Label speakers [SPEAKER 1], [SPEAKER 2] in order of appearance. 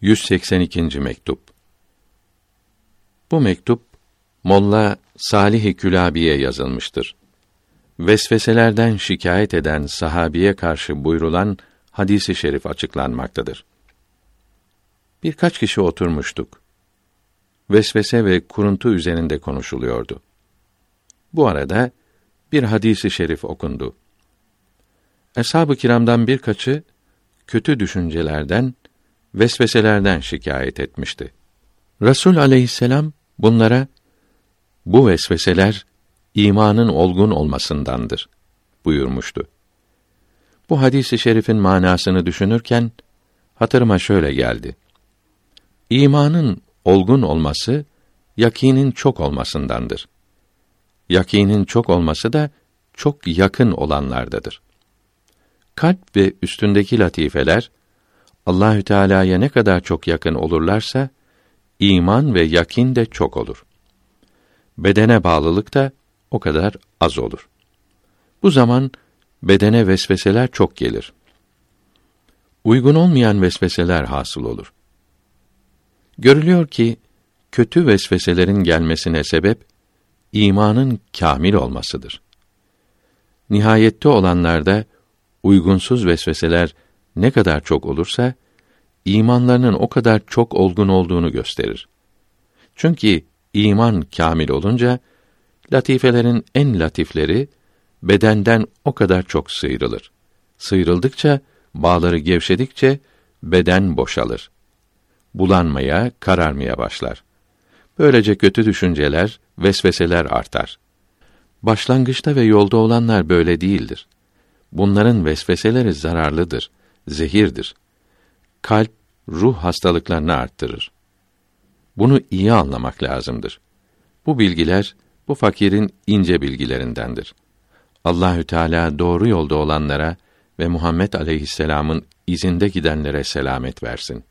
[SPEAKER 1] 182. mektup. Bu mektup Molla Salih-i Külabi'ye yazılmıştır. Vesveselerden şikayet eden sahabiye karşı buyrulan hadisi şerif açıklanmaktadır. Birkaç kişi oturmuştuk. Vesvese ve kuruntu üzerinde konuşuluyordu. Bu arada bir hadisi şerif okundu. Eshab-ı kiramdan birkaçı kötü düşüncelerden vesveselerden şikayet etmişti. Resul aleyhisselam bunlara bu vesveseler imanın olgun olmasındandır buyurmuştu. Bu hadisi şerifin manasını düşünürken hatırıma şöyle geldi. İmanın olgun olması yakinin çok olmasındandır. Yakinin çok olması da çok yakın olanlardadır. Kalp ve üstündeki latifeler Allahü Teala'ya ne kadar çok yakın olurlarsa iman ve yakin de çok olur. Bedene bağlılık da o kadar az olur. Bu zaman bedene vesveseler çok gelir. Uygun olmayan vesveseler hasıl olur. Görülüyor ki kötü vesveselerin gelmesine sebep imanın kamil olmasıdır. Nihayette olanlarda uygunsuz vesveseler ne kadar çok olursa imanlarının o kadar çok olgun olduğunu gösterir. Çünkü iman kamil olunca latifelerin en latifleri bedenden o kadar çok sıyrılır. Sıyrıldıkça bağları gevşedikçe beden boşalır. Bulanmaya, kararmaya başlar. Böylece kötü düşünceler, vesveseler artar. Başlangıçta ve yolda olanlar böyle değildir. Bunların vesveseleri zararlıdır zehirdir. Kalp, ruh hastalıklarını arttırır. Bunu iyi anlamak lazımdır. Bu bilgiler bu fakirin ince bilgilerindendir. Allahü Teala doğru yolda olanlara ve Muhammed aleyhisselam'ın izinde gidenlere selamet versin.